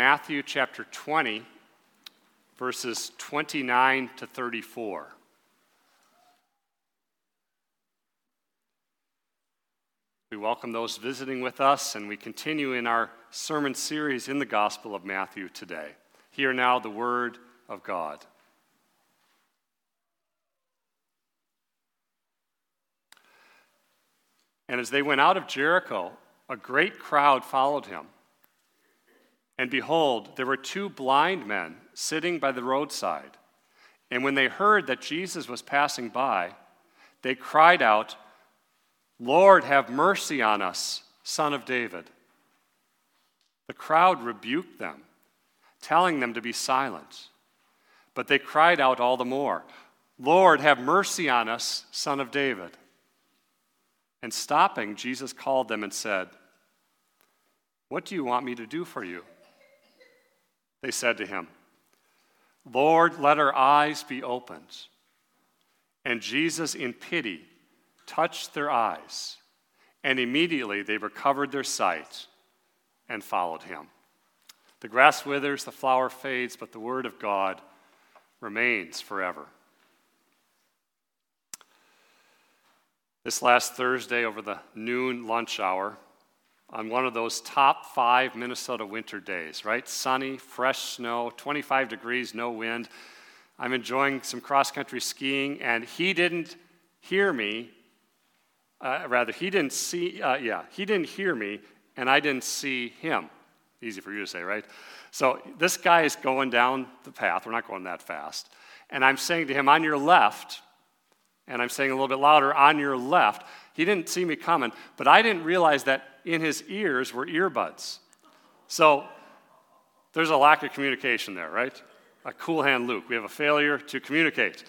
Matthew chapter 20, verses 29 to 34. We welcome those visiting with us, and we continue in our sermon series in the Gospel of Matthew today. Hear now the Word of God. And as they went out of Jericho, a great crowd followed him. And behold, there were two blind men sitting by the roadside. And when they heard that Jesus was passing by, they cried out, Lord, have mercy on us, son of David. The crowd rebuked them, telling them to be silent. But they cried out all the more, Lord, have mercy on us, son of David. And stopping, Jesus called them and said, What do you want me to do for you? They said to him, Lord, let our eyes be opened. And Jesus, in pity, touched their eyes, and immediately they recovered their sight and followed him. The grass withers, the flower fades, but the word of God remains forever. This last Thursday, over the noon lunch hour, on one of those top five Minnesota winter days, right? Sunny, fresh snow, 25 degrees, no wind. I'm enjoying some cross country skiing, and he didn't hear me. Uh, rather, he didn't see, uh, yeah, he didn't hear me, and I didn't see him. Easy for you to say, right? So this guy is going down the path. We're not going that fast. And I'm saying to him, on your left, and I'm saying a little bit louder, on your left. He didn't see me coming, but I didn't realize that in his ears were earbuds. So there's a lack of communication there, right? A cool hand Luke. We have a failure to communicate.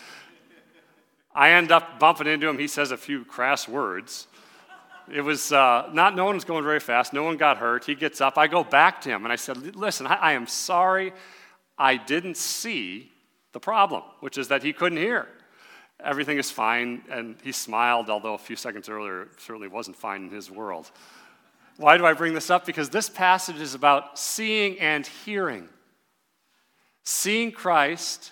I end up bumping into him. He says a few crass words. It was uh, not, no one was going very fast. No one got hurt. He gets up. I go back to him and I said, Listen, I, I am sorry I didn't see the problem, which is that he couldn't hear everything is fine. And he smiled, although a few seconds earlier certainly wasn't fine in his world. Why do I bring this up? Because this passage is about seeing and hearing. Seeing Christ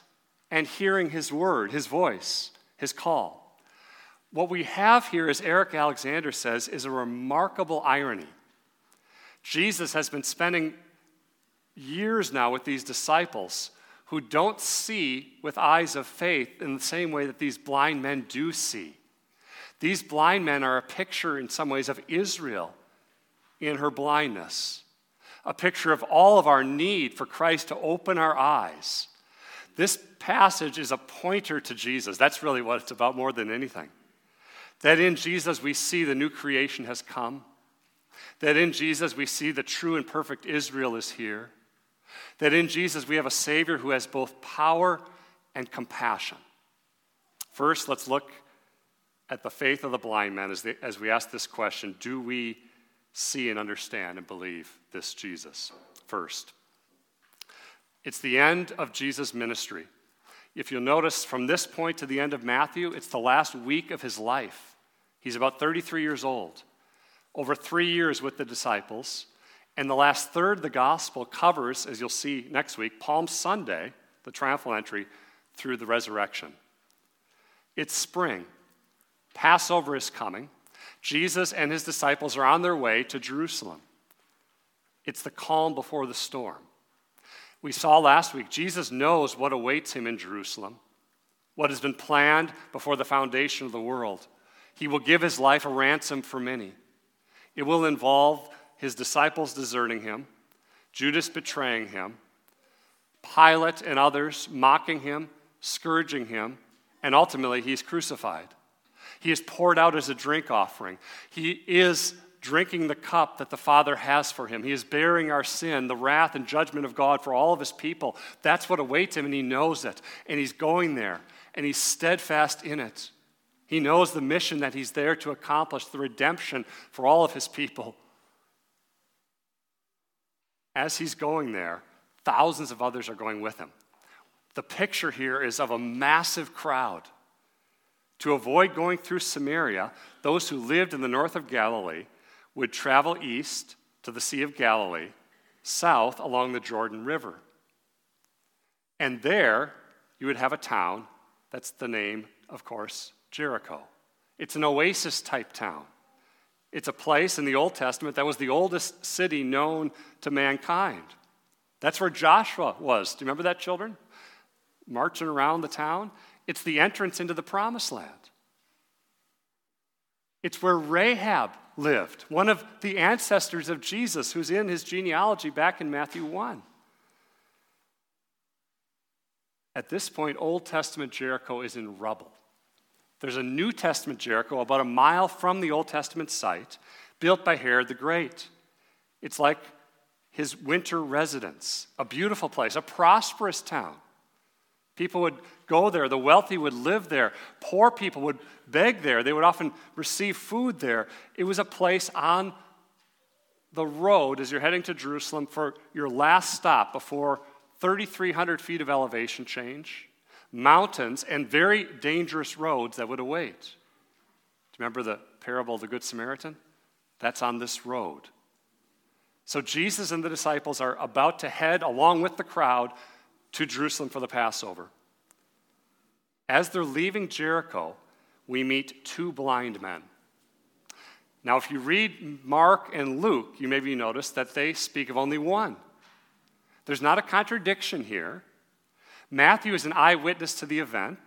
and hearing his word, his voice, his call. What we have here, as Eric Alexander says, is a remarkable irony. Jesus has been spending years now with these disciples who don't see with eyes of faith in the same way that these blind men do see. These blind men are a picture, in some ways, of Israel in her blindness, a picture of all of our need for Christ to open our eyes. This passage is a pointer to Jesus. That's really what it's about more than anything. That in Jesus we see the new creation has come, that in Jesus we see the true and perfect Israel is here that in Jesus we have a Savior who has both power and compassion. First, let's look at the faith of the blind man as, as we ask this question Do we see and understand and believe this Jesus? First, it's the end of Jesus' ministry. If you'll notice from this point to the end of Matthew, it's the last week of his life. He's about 33 years old, over three years with the disciples. And the last third of the gospel covers, as you'll see next week, Palm Sunday, the triumphal entry, through the resurrection. It's spring. Passover is coming. Jesus and his disciples are on their way to Jerusalem. It's the calm before the storm. We saw last week, Jesus knows what awaits him in Jerusalem, what has been planned before the foundation of the world. He will give his life a ransom for many. It will involve his disciples deserting him, Judas betraying him, Pilate and others mocking him, scourging him, and ultimately he's crucified. He is poured out as a drink offering. He is drinking the cup that the Father has for him. He is bearing our sin, the wrath and judgment of God for all of his people. That's what awaits him, and he knows it. And he's going there, and he's steadfast in it. He knows the mission that he's there to accomplish, the redemption for all of his people as he's going there, thousands of others are going with him. The picture here is of a massive crowd. To avoid going through Samaria, those who lived in the north of Galilee would travel east to the Sea of Galilee, south along the Jordan River. And there you would have a town, that's the name, of course, Jericho. It's an oasis type town. It's a place in the Old Testament that was the oldest city known to mankind. That's where Joshua was. Do you remember that, children? Marching around the town. It's the entrance into the promised land. It's where Rahab lived, one of the ancestors of Jesus, who's in his genealogy back in Matthew 1. At this point, Old Testament Jericho is in rubble. There's a New Testament Jericho about a mile from the Old Testament site, built by Herod the Great. It's like his winter residence, a beautiful place, a prosperous town. People would go there, the wealthy would live there, poor people would beg there, they would often receive food there. It was a place on the road as you're heading to Jerusalem for your last stop before 3,300 feet of elevation change mountains, and very dangerous roads that would await. Do you remember the parable of the Good Samaritan? That's on this road. So Jesus and the disciples are about to head along with the crowd to Jerusalem for the Passover. As they're leaving Jericho, we meet two blind men. Now, if you read Mark and Luke, you maybe notice that they speak of only one. There's not a contradiction here. Matthew is an eyewitness to the event.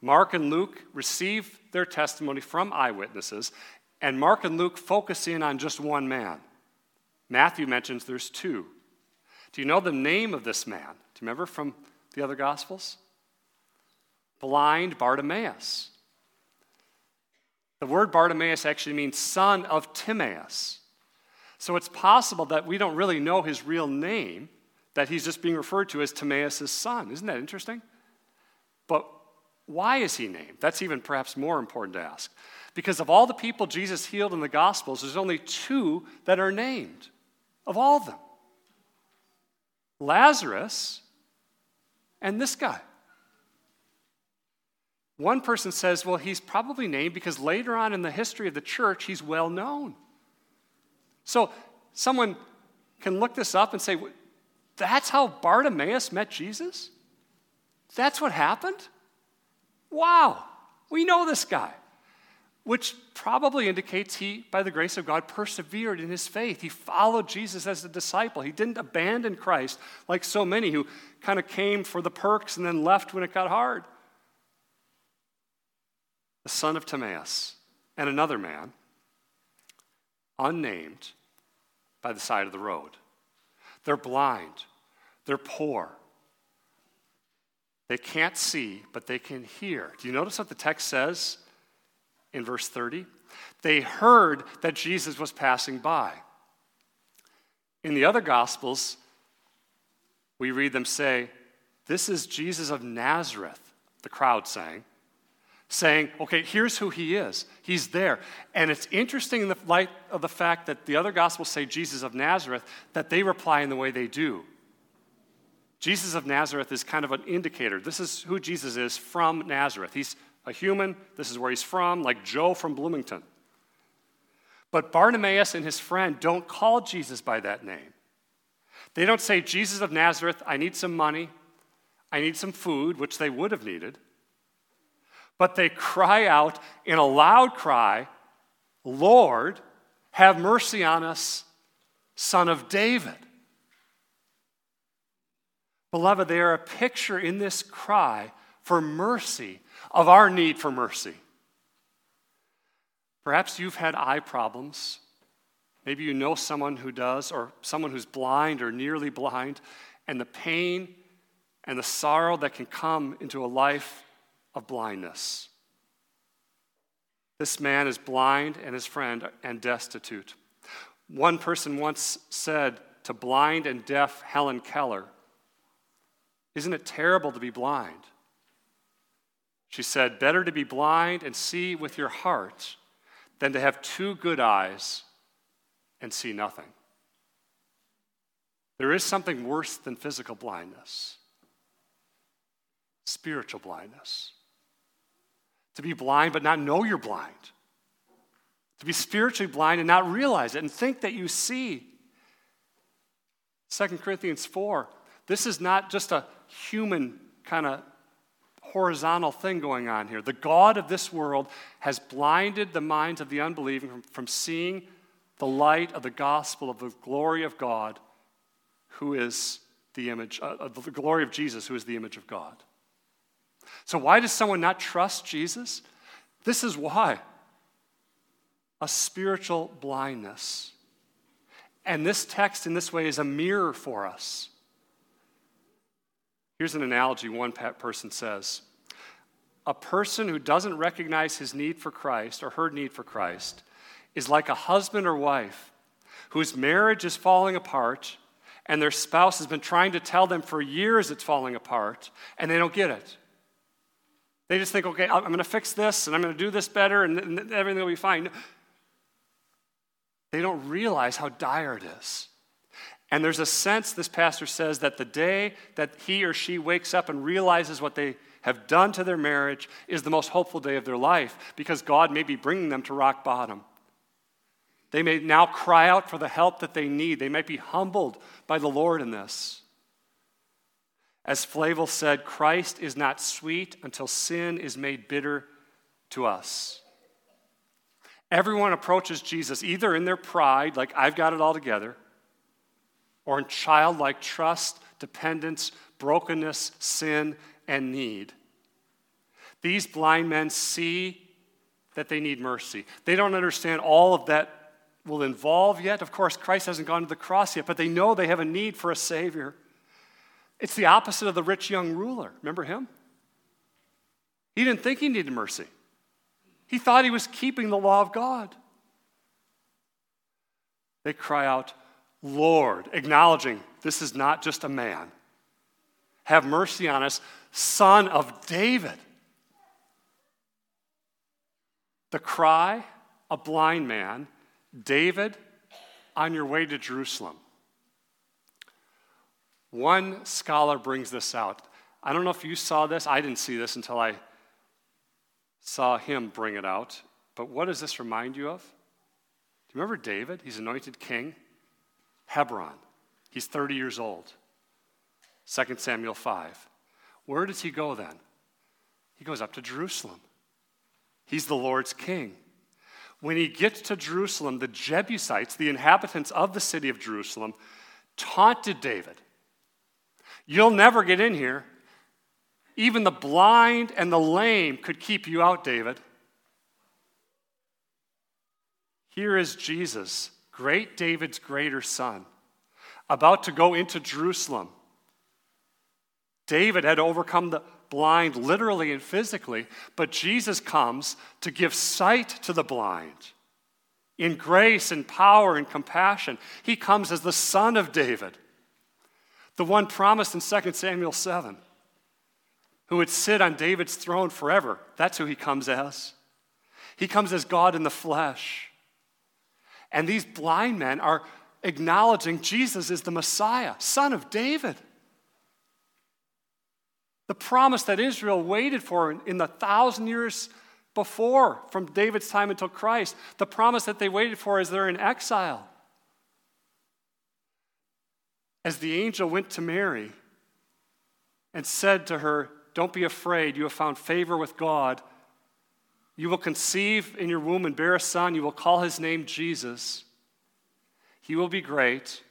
Mark and Luke receive their testimony from eyewitnesses, and Mark and Luke focus in on just one man. Matthew mentions there's two. Do you know the name of this man? Do you remember from the other Gospels? Blind Bartimaeus. The word Bartimaeus actually means son of Timaeus. So it's possible that we don't really know his real name that he's just being referred to as Timaeus' son. Isn't that interesting? But why is he named? That's even perhaps more important to ask. Because of all the people Jesus healed in the Gospels, there's only two that are named, of all of them Lazarus and this guy. One person says, well, he's probably named because later on in the history of the church, he's well known. So someone can look this up and say, that's how Bartimaeus met Jesus? That's what happened? Wow, we know this guy. Which probably indicates he, by the grace of God, persevered in his faith. He followed Jesus as a disciple. He didn't abandon Christ like so many who kind of came for the perks and then left when it got hard. The son of Timaeus and another man, unnamed, by the side of the road. They're blind, they're poor. They can't see, but they can hear. Do you notice what the text says in verse 30? They heard that Jesus was passing by. In the other Gospels, we read them say, This is Jesus of Nazareth, the crowd sang saying, okay, here's who he is. He's there. And it's interesting in the light of the fact that the other gospels say Jesus of Nazareth, that they reply in the way they do. Jesus of Nazareth is kind of an indicator. This is who Jesus is from Nazareth. He's a human, this is where he's from, like Joe from Bloomington. But Bartimaeus and his friend don't call Jesus by that name. They don't say, Jesus of Nazareth, I need some money, I need some food, which they would have needed but they cry out in a loud cry, Lord, have mercy on us, son of David. Beloved, they are a picture in this cry for mercy of our need for mercy. Perhaps you've had eye problems. Maybe you know someone who does, or someone who's blind or nearly blind, and the pain and the sorrow that can come into a life of blindness. This man is blind and his friend and destitute. One person once said to blind and deaf Helen Keller, Isn't it terrible to be blind? She said, Better to be blind and see with your heart than to have two good eyes and see nothing. There is something worse than physical blindness spiritual blindness to be blind but not know you're blind, to be spiritually blind and not realize it and think that you see. 2 Corinthians 4. This is not just a human kind of horizontal thing going on here. The God of this world has blinded the minds of the unbelieving from, from seeing the light of the gospel of the glory of God, who is the image, uh, the glory of Jesus, who is the image of God. So, why does someone not trust Jesus? This is why a spiritual blindness. And this text, in this way, is a mirror for us. Here's an analogy one person says A person who doesn't recognize his need for Christ or her need for Christ is like a husband or wife whose marriage is falling apart and their spouse has been trying to tell them for years it's falling apart and they don't get it. They just think, okay, I'm going to fix this and I'm going to do this better and everything will be fine. They don't realize how dire it is. And there's a sense, this pastor says, that the day that he or she wakes up and realizes what they have done to their marriage is the most hopeful day of their life because God may be bringing them to rock bottom. They may now cry out for the help that they need. They might be humbled by the Lord in this. As Flavel said, Christ is not sweet until sin is made bitter to us. Everyone approaches Jesus either in their pride, like I've got it all together, or in childlike trust, dependence, brokenness, sin, and need. These blind men see that they need mercy. They don't understand all of that will involve yet. Of course, Christ hasn't gone to the cross yet, but they know they have a need for a Savior. It's the opposite of the rich young ruler. Remember him? He didn't think he needed mercy, he thought he was keeping the law of God. They cry out, Lord, acknowledging this is not just a man. Have mercy on us, son of David. The cry, a blind man, David, on your way to Jerusalem. One scholar brings this out. I don't know if you saw this. I didn't see this until I saw him bring it out. But what does this remind you of? Do you remember David? He's anointed king. Hebron. He's 30 years old. 2 Samuel 5. Where does he go then? He goes up to Jerusalem. He's the Lord's king. When he gets to Jerusalem, the Jebusites, the inhabitants of the city of Jerusalem, taunted David You'll never get in here. Even the blind and the lame could keep you out, David. Here is Jesus, great David's greater son, about to go into Jerusalem. David had overcome the blind literally and physically, but Jesus comes to give sight to the blind in grace and power and compassion. He comes as the son of David the one promised in 2 Samuel 7, who would sit on David's throne forever. That's who he comes as. He comes as God in the flesh. And these blind men are acknowledging Jesus is the Messiah, son of David. The promise that Israel waited for in the thousand years before, from David's time until Christ, the promise that they waited for as they're in exile as the angel went to Mary and said to her, Don't be afraid, you have found favor with God. You will conceive in your womb and bear a son. You will call his name Jesus. He will be great.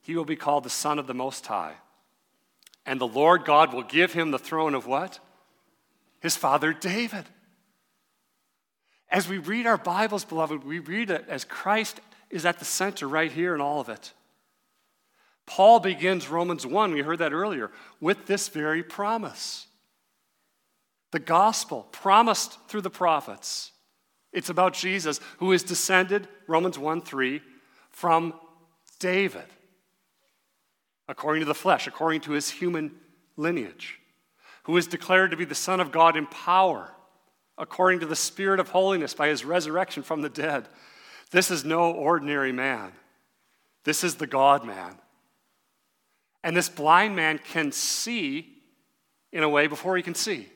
He will be called the Son of the Most High. And the Lord God will give him the throne of what? His father David. As we read our Bibles, beloved, we read it as Christ is at the center right here in all of it. Paul begins Romans 1, we heard that earlier, with this very promise. The gospel promised through the prophets. It's about Jesus who is descended, Romans 1 3, from David, according to the flesh, according to his human lineage, who is declared to be the Son of God in power, according to the Spirit of holiness by his resurrection from the dead. This is no ordinary man, this is the God man and this blind man can see in a way before he can see.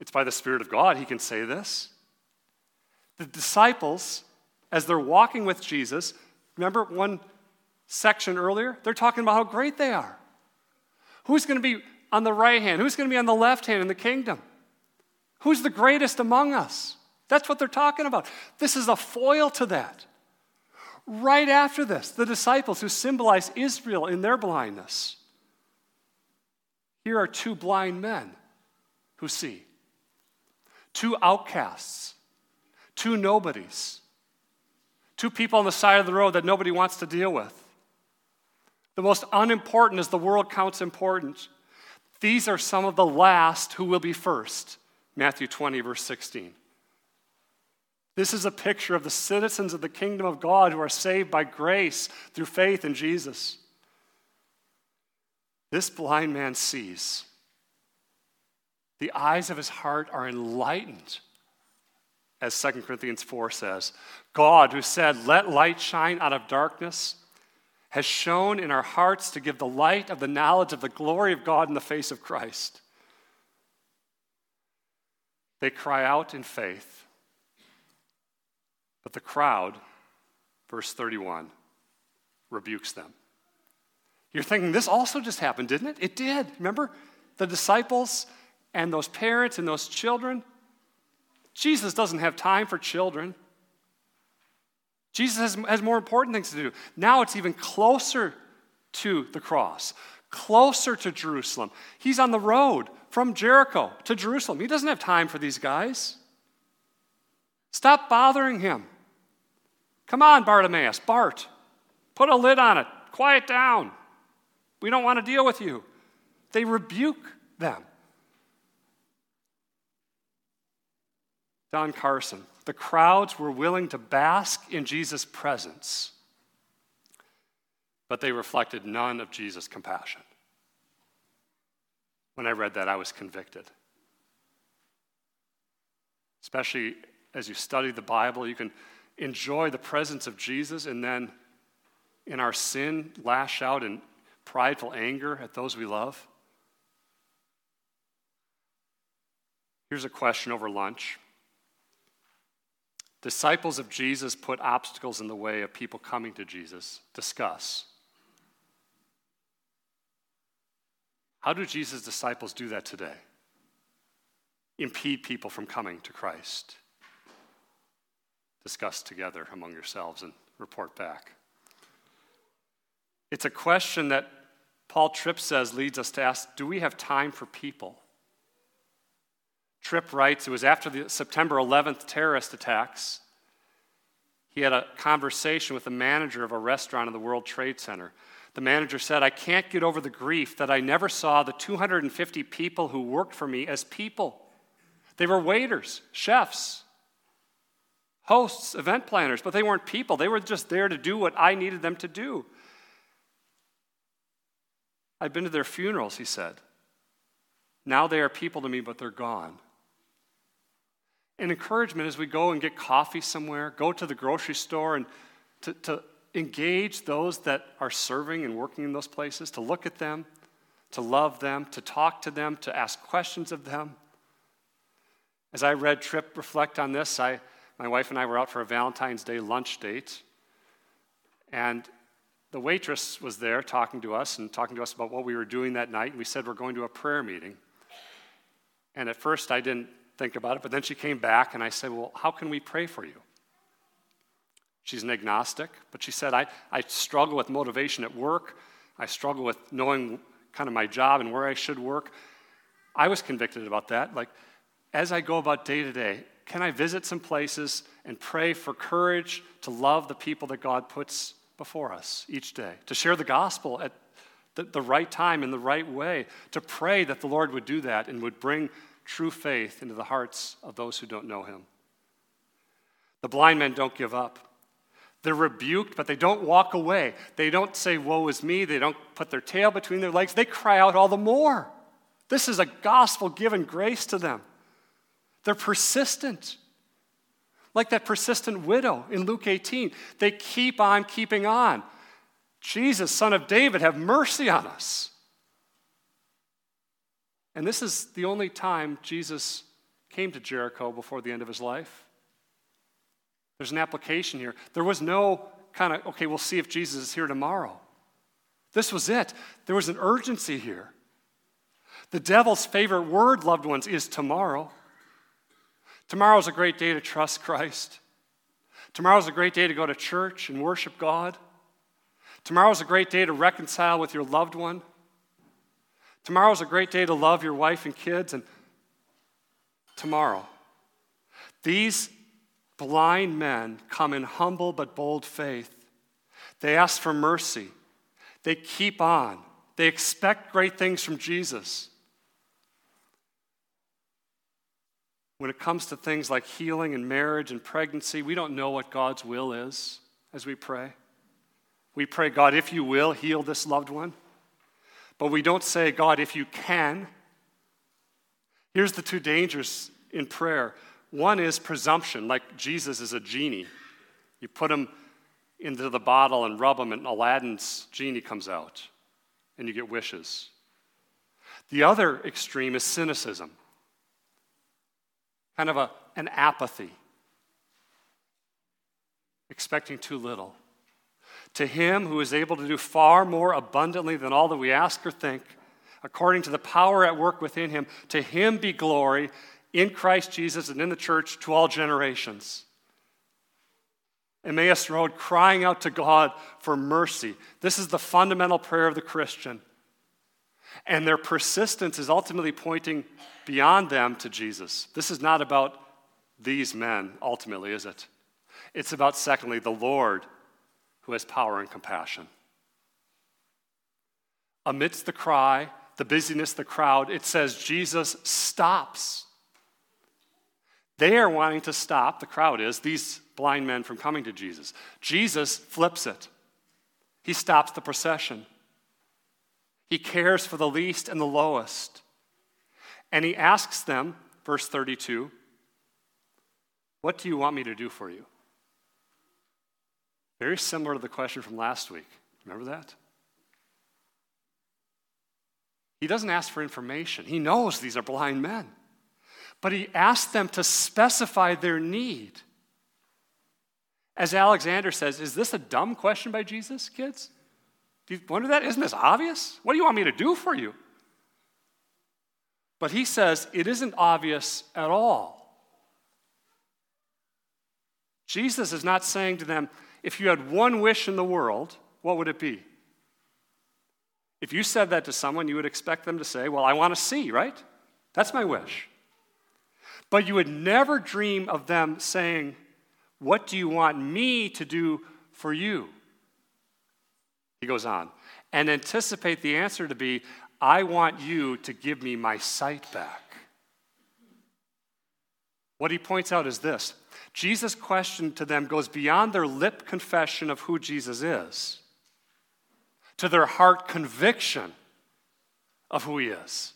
It's by the Spirit of God he can say this. The disciples, as they're walking with Jesus, remember one section earlier, they're talking about how great they are. Who's going to be on the right hand? Who's going to be on the left hand in the kingdom? Who's the greatest among us? That's what they're talking about. This is a foil to that. Right after this, the disciples who symbolize Israel in their blindness. Here are two blind men who see, two outcasts, two nobodies, two people on the side of the road that nobody wants to deal with. The most unimportant is the world counts important. These are some of the last who will be first. Matthew 20, verse 16. This is a picture of the citizens of the kingdom of God who are saved by grace through faith in Jesus. This blind man sees. The eyes of his heart are enlightened, as 2 Corinthians 4 says. God, who said, Let light shine out of darkness, has shone in our hearts to give the light of the knowledge of the glory of God in the face of Christ. They cry out in faith. But the crowd, verse 31, rebukes them. You're thinking, this also just happened, didn't it? It did. Remember the disciples and those parents and those children? Jesus doesn't have time for children. Jesus has, has more important things to do. Now it's even closer to the cross, closer to Jerusalem. He's on the road from Jericho to Jerusalem. He doesn't have time for these guys. Stop bothering him. Come on, Bartimaeus, Bart, put a lid on it. Quiet down. We don't want to deal with you. They rebuke them. Don Carson, the crowds were willing to bask in Jesus' presence, but they reflected none of Jesus' compassion. When I read that, I was convicted. Especially as you study the Bible, you can enjoy the presence of Jesus and then in our sin lash out in prideful anger at those we love. Here's a question over lunch Disciples of Jesus put obstacles in the way of people coming to Jesus. Discuss. How do Jesus' disciples do that today? Impede people from coming to Christ. Discuss together among yourselves and report back. It's a question that Paul Tripp says leads us to ask do we have time for people? Tripp writes it was after the September 11th terrorist attacks. He had a conversation with the manager of a restaurant in the World Trade Center. The manager said, I can't get over the grief that I never saw the 250 people who worked for me as people. They were waiters, chefs, hosts, event planners, but they weren't people. They were just there to do what I needed them to do. I've been to their funerals, he said. Now they are people to me, but they're gone. And encouragement as we go and get coffee somewhere, go to the grocery store and to, to engage those that are serving and working in those places, to look at them, to love them, to talk to them, to ask questions of them. As I read Tripp reflect on this, I, my wife and I were out for a Valentine's Day lunch date. And the waitress was there talking to us and talking to us about what we were doing that night. And we said we're going to a prayer meeting. And at first I didn't think about it. But then she came back and I said, Well, how can we pray for you? She's an agnostic, but she said, I, I struggle with motivation at work. I struggle with knowing kind of my job and where I should work. I was convicted about that. Like, as I go about day to day, can I visit some places and pray for courage to love the people that God puts before us each day, to share the gospel at the, the right time in the right way, to pray that the Lord would do that and would bring true faith into the hearts of those who don't know him. The blind men don't give up. They're rebuked, but they don't walk away. They don't say, Woe is me. They don't put their tail between their legs. They cry out all the more. This is a gospel given grace to them. They're persistent. Like that persistent widow in Luke 18. They keep on keeping on. Jesus, son of David, have mercy on us. And this is the only time Jesus came to Jericho before the end of his life. There's an application here. There was no kind of, okay, we'll see if Jesus is here tomorrow. This was it. There was an urgency here. The devil's favorite word, loved ones, is tomorrow. Tomorrow's a great day to trust Christ. Tomorrow's a great day to go to church and worship God. Tomorrow's a great day to reconcile with your loved one. Tomorrow's a great day to love your wife and kids. And tomorrow, these blind men come in humble but bold faith. They ask for mercy. They keep on. They expect great things from Jesus. When it comes to things like healing and marriage and pregnancy, we don't know what God's will is as we pray. We pray, God, if you will, heal this loved one. But we don't say, God, if you can. Here's the two dangers in prayer one is presumption, like Jesus is a genie. You put him into the bottle and rub him, and Aladdin's genie comes out, and you get wishes. The other extreme is cynicism kind of a, an apathy, expecting too little. To him who is able to do far more abundantly than all that we ask or think, according to the power at work within him, to him be glory in Christ Jesus and in the church to all generations. Emmaus Road crying out to God for mercy. This is the fundamental prayer of the Christian. And their persistence is ultimately pointing beyond them to Jesus. This is not about these men, ultimately, is it? It's about, secondly, the Lord who has power and compassion. Amidst the cry, the busyness, the crowd, it says Jesus stops. They are wanting to stop, the crowd is, these blind men from coming to Jesus. Jesus flips it. He stops the procession. He cares for the least and the lowest. And he asks them, verse 32, What do you want me to do for you? Very similar to the question from last week. Remember that? He doesn't ask for information. He knows these are blind men. But he asks them to specify their need. As Alexander says, is this a dumb question by Jesus, kids? Do you wonder that? Isn't this obvious? What do you want me to do for you? But he says it isn't obvious at all. Jesus is not saying to them, if you had one wish in the world, what would it be? If you said that to someone, you would expect them to say, Well, I want to see, right? That's my wish. But you would never dream of them saying, What do you want me to do for you? He goes on, and anticipate the answer to be, I want you to give me my sight back. What he points out is this Jesus' question to them goes beyond their lip confession of who Jesus is to their heart conviction of who he is.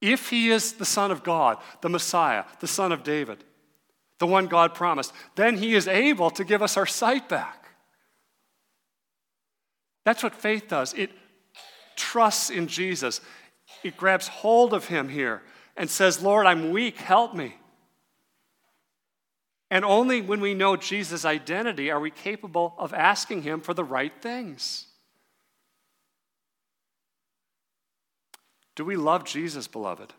If he is the Son of God, the Messiah, the Son of David, the one God promised, then he is able to give us our sight back. That's what faith does. It trusts in Jesus, it grabs hold of him here and says, Lord, I'm weak, help me. And only when we know Jesus' identity are we capable of asking him for the right things. Do we love Jesus, beloved?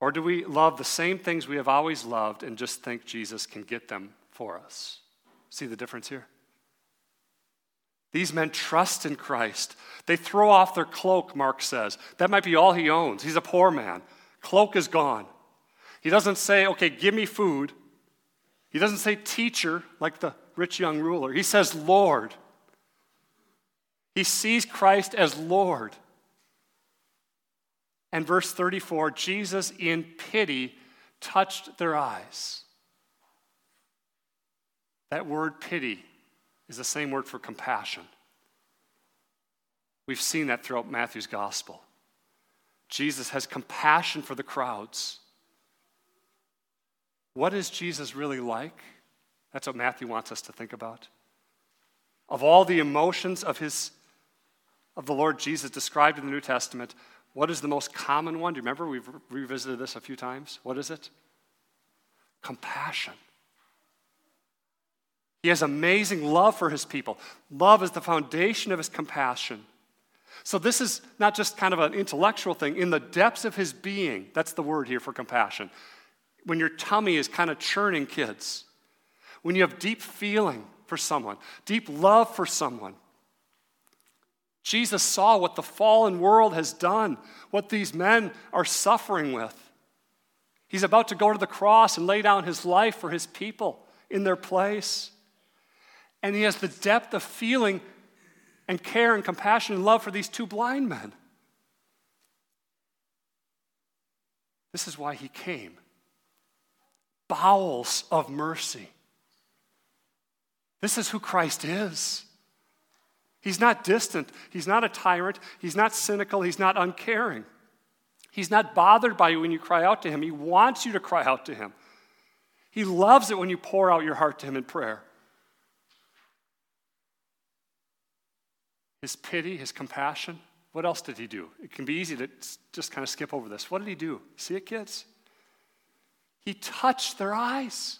Or do we love the same things we have always loved and just think Jesus can get them for us? See the difference here? These men trust in Christ. They throw off their cloak, Mark says. That might be all he owns. He's a poor man. Cloak is gone. He doesn't say, okay, give me food. He doesn't say teacher like the rich young ruler. He says Lord. He sees Christ as Lord. And verse 34 Jesus, in pity, touched their eyes. That word pity is the same word for compassion. We've seen that throughout Matthew's gospel. Jesus has compassion for the crowds. What is Jesus really like? That's what Matthew wants us to think about. Of all the emotions of his of the Lord Jesus described in the New Testament, what is the most common one? Do you remember we've revisited this a few times? What is it? Compassion. He has amazing love for his people. Love is the foundation of his compassion. So, this is not just kind of an intellectual thing. In the depths of his being, that's the word here for compassion. When your tummy is kind of churning, kids, when you have deep feeling for someone, deep love for someone. Jesus saw what the fallen world has done, what these men are suffering with. He's about to go to the cross and lay down his life for his people in their place. And he has the depth of feeling and care and compassion and love for these two blind men. This is why he came. Bowels of mercy. This is who Christ is. He's not distant. He's not a tyrant. He's not cynical. He's not uncaring. He's not bothered by you when you cry out to him. He wants you to cry out to him. He loves it when you pour out your heart to him in prayer. His pity, his compassion. What else did he do? It can be easy to just kind of skip over this. What did he do? See it, kids? He touched their eyes.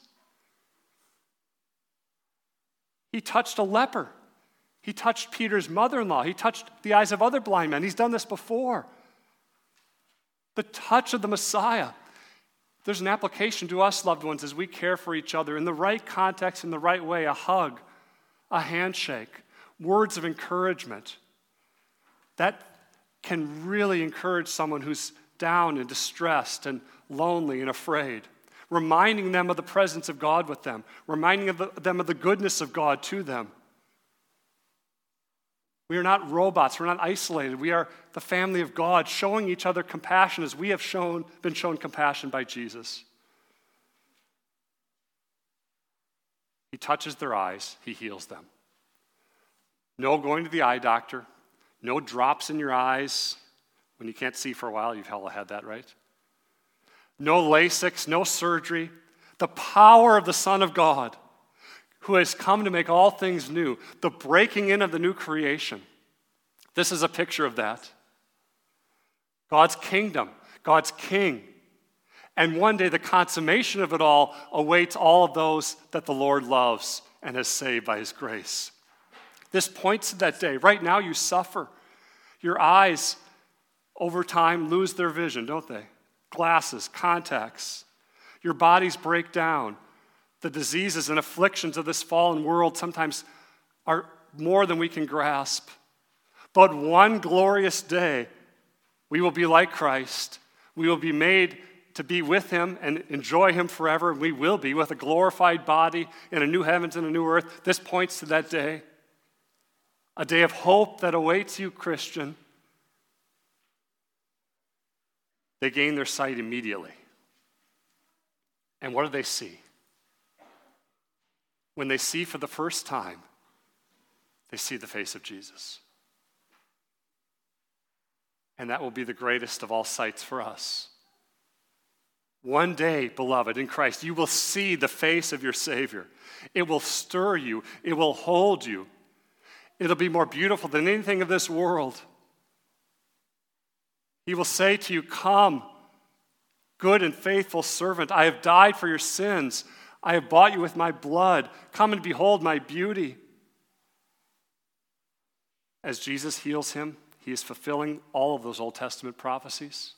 He touched a leper. He touched Peter's mother in law. He touched the eyes of other blind men. He's done this before. The touch of the Messiah. There's an application to us, loved ones, as we care for each other in the right context, in the right way a hug, a handshake, words of encouragement. That can really encourage someone who's down and distressed and lonely and afraid reminding them of the presence of God with them, reminding them of the goodness of God to them. We are not robots. We're not isolated. We are the family of God, showing each other compassion as we have shown, been shown compassion by Jesus. He touches their eyes, He heals them. No going to the eye doctor, no drops in your eyes when you can't see for a while. You've hella had that, right? no LASIX, no surgery. The power of the Son of God, who has come to make all things new, the breaking in of the new creation. This is a picture of that. God's kingdom, God's king. And one day, the consummation of it all awaits all of those that the Lord loves and has saved by his grace. This points to that day. Right now, you suffer. Your eyes, over time, lose their vision, don't they? glasses, contacts. Your bodies break down. The diseases and afflictions of this fallen world sometimes are more than we can grasp. But one glorious day, we will be like Christ. We will be made to be with him and enjoy him forever. We will be with a glorified body in a new heavens and a new earth. This points to that day. A day of hope that awaits you, Christian. They gain their sight immediately. And what do they see? When they see for the first time, they see the face of Jesus. And that will be the greatest of all sights for us. One day, beloved, in Christ, you will see the face of your Savior. It will stir you, it will hold you. It'll be more beautiful than anything of this world. He will say to you, Come, good and faithful servant. I have died for your sins. I have bought you with my blood. Come and behold my beauty. As Jesus heals him, he is fulfilling all of those Old Testament prophecies.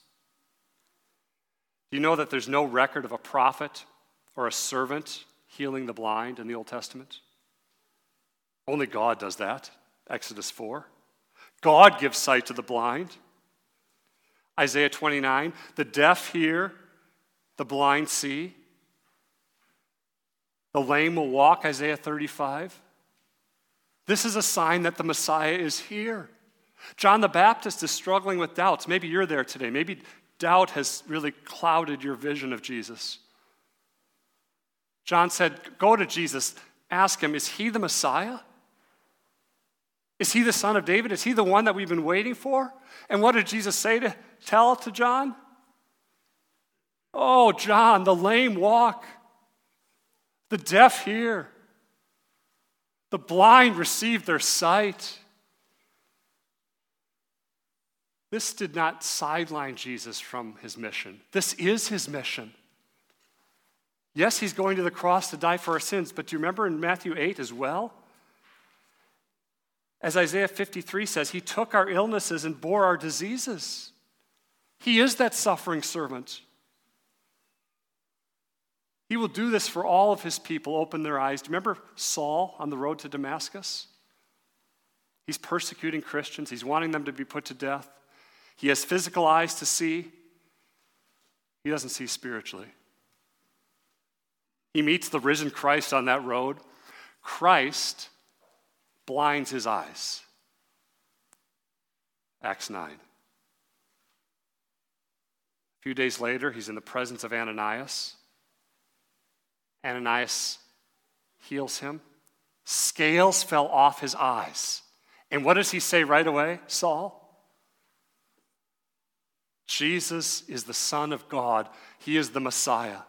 Do you know that there's no record of a prophet or a servant healing the blind in the Old Testament? Only God does that. Exodus 4. God gives sight to the blind. Isaiah 29, the deaf hear, the blind see, the lame will walk, Isaiah 35. This is a sign that the Messiah is here. John the Baptist is struggling with doubts. Maybe you're there today. Maybe doubt has really clouded your vision of Jesus. John said, Go to Jesus, ask him, is he the Messiah? Is he the son of David? Is he the one that we've been waiting for? And what did Jesus say to tell to John? Oh, John, the lame walk, the deaf hear, the blind receive their sight. This did not sideline Jesus from his mission. This is his mission. Yes, he's going to the cross to die for our sins, but do you remember in Matthew 8 as well? As Isaiah 53 says, he took our illnesses and bore our diseases. He is that suffering servant. He will do this for all of his people, open their eyes. Do you remember Saul on the road to Damascus? He's persecuting Christians, he's wanting them to be put to death. He has physical eyes to see, he doesn't see spiritually. He meets the risen Christ on that road. Christ blinds his eyes. Acts 9. A few days later, he's in the presence of Ananias. Ananias heals him. Scales fell off his eyes. And what does he say right away, Saul? Jesus is the Son of God, He is the Messiah.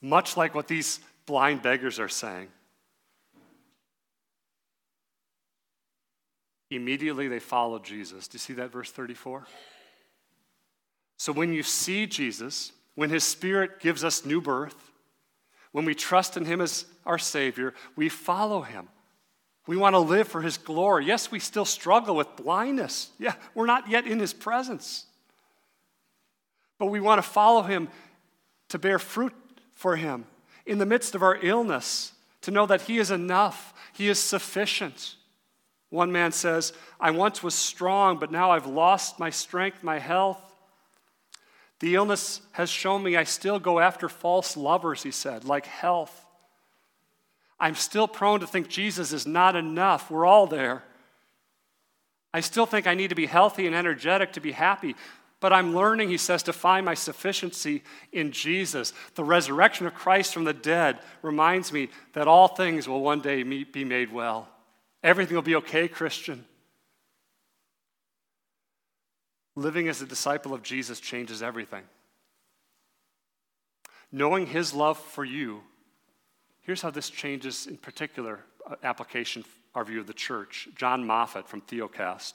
Much like what these blind beggars are saying. Immediately they followed Jesus. Do you see that, verse 34? So when you see Jesus, when His Spirit gives us new birth, when we trust in Him as our Savior, we follow Him. We want to live for His glory. Yes, we still struggle with blindness. Yeah, we're not yet in His presence. But we want to follow Him to bear fruit for Him in the midst of our illness, to know that He is enough, He is sufficient. One man says, I once was strong, but now I've lost my strength, my health. The illness has shown me I still go after false lovers, he said, like health. I'm still prone to think Jesus is not enough. We're all there. I still think I need to be healthy and energetic to be happy. But I'm learning, he says, to find my sufficiency in Jesus. The resurrection of Christ from the dead reminds me that all things will one day be made well. Everything will be okay, Christian. Living as a disciple of Jesus changes everything. Knowing his love for you, here's how this changes, in particular, uh, application, our view of the church. Jon Moffitt from Theocast.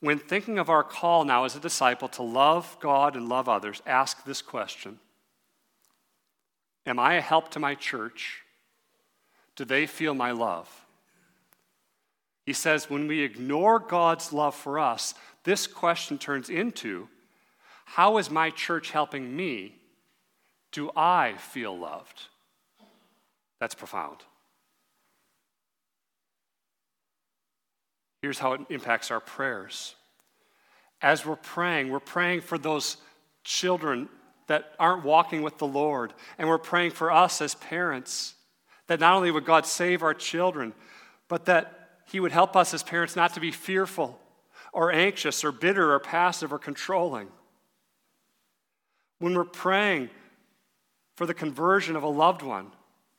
When thinking of our call now as a disciple to love God and love others, ask this question Am I a help to my church? Do they feel my love? He says, when we ignore God's love for us, this question turns into how is my church helping me? Do I feel loved? That's profound. Here's how it impacts our prayers. As we're praying, we're praying for those children that aren't walking with the Lord, and we're praying for us as parents that not only would God save our children, but that He would help us as parents not to be fearful or anxious or bitter or passive or controlling. When we're praying for the conversion of a loved one,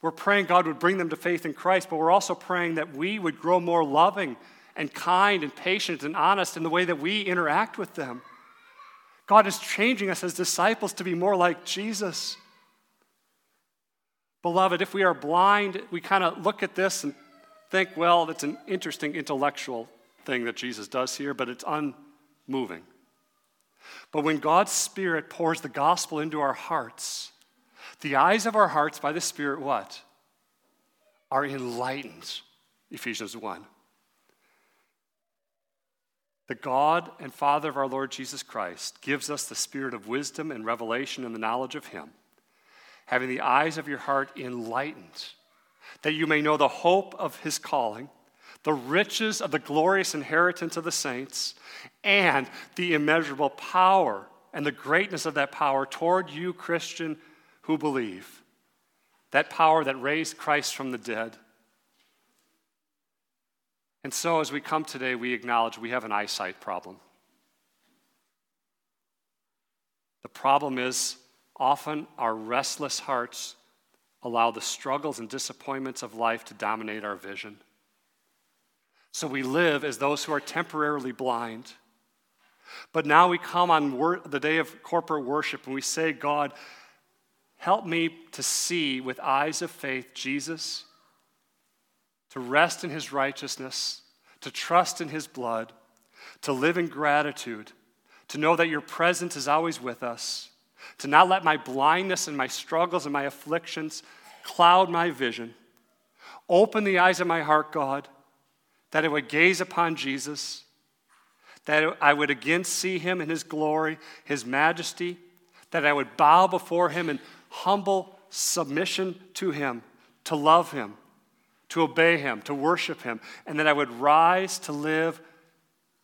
we're praying God would bring them to faith in Christ, but we're also praying that we would grow more loving and kind and patient and honest in the way that we interact with them. God is changing us as disciples to be more like Jesus. Beloved, if we are blind, we kind of look at this and think, well, that's an interesting intellectual thing that Jesus does here, but it's unmoving. But when God's Spirit pours the gospel into our hearts, the eyes of our hearts by the Spirit, what? Are enlightened. Ephesians 1. The God and Father of our Lord Jesus Christ gives us the spirit of wisdom and revelation and the knowledge of Him, having the eyes of your heart enlightened, that you may know the hope of His calling the riches of the glorious inheritance of the saints, and the immeasurable power and the greatness of that power toward you, Christian, who believe. That power that raised Christ from the dead. And so, as we come today, we acknowledge we have an eyesight problem. The problem is often our restless hearts allow the struggles and disappointments of life to dominate our vision. So we live as those who are temporarily blind. But now we come on wor- the day of corporate worship and we say, God, help me to see with eyes of faith Jesus, to rest in his righteousness, to trust in his blood, to live in gratitude, to know that your presence is always with us, to not let my blindness and my struggles and my afflictions cloud my vision. Open the eyes of my heart, God, that I would gaze upon Jesus, that I would again see him in his glory, his majesty, that I would bow before him in humble submission to him, to love him, to obey him, to worship him, and that I would rise to live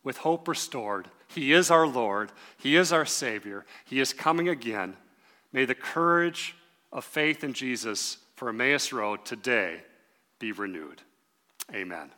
with hope restored. He is our Lord, He is our Savior, He is coming again. May the courage of faith in Jesus for Emmaus Road today be renewed. Amen.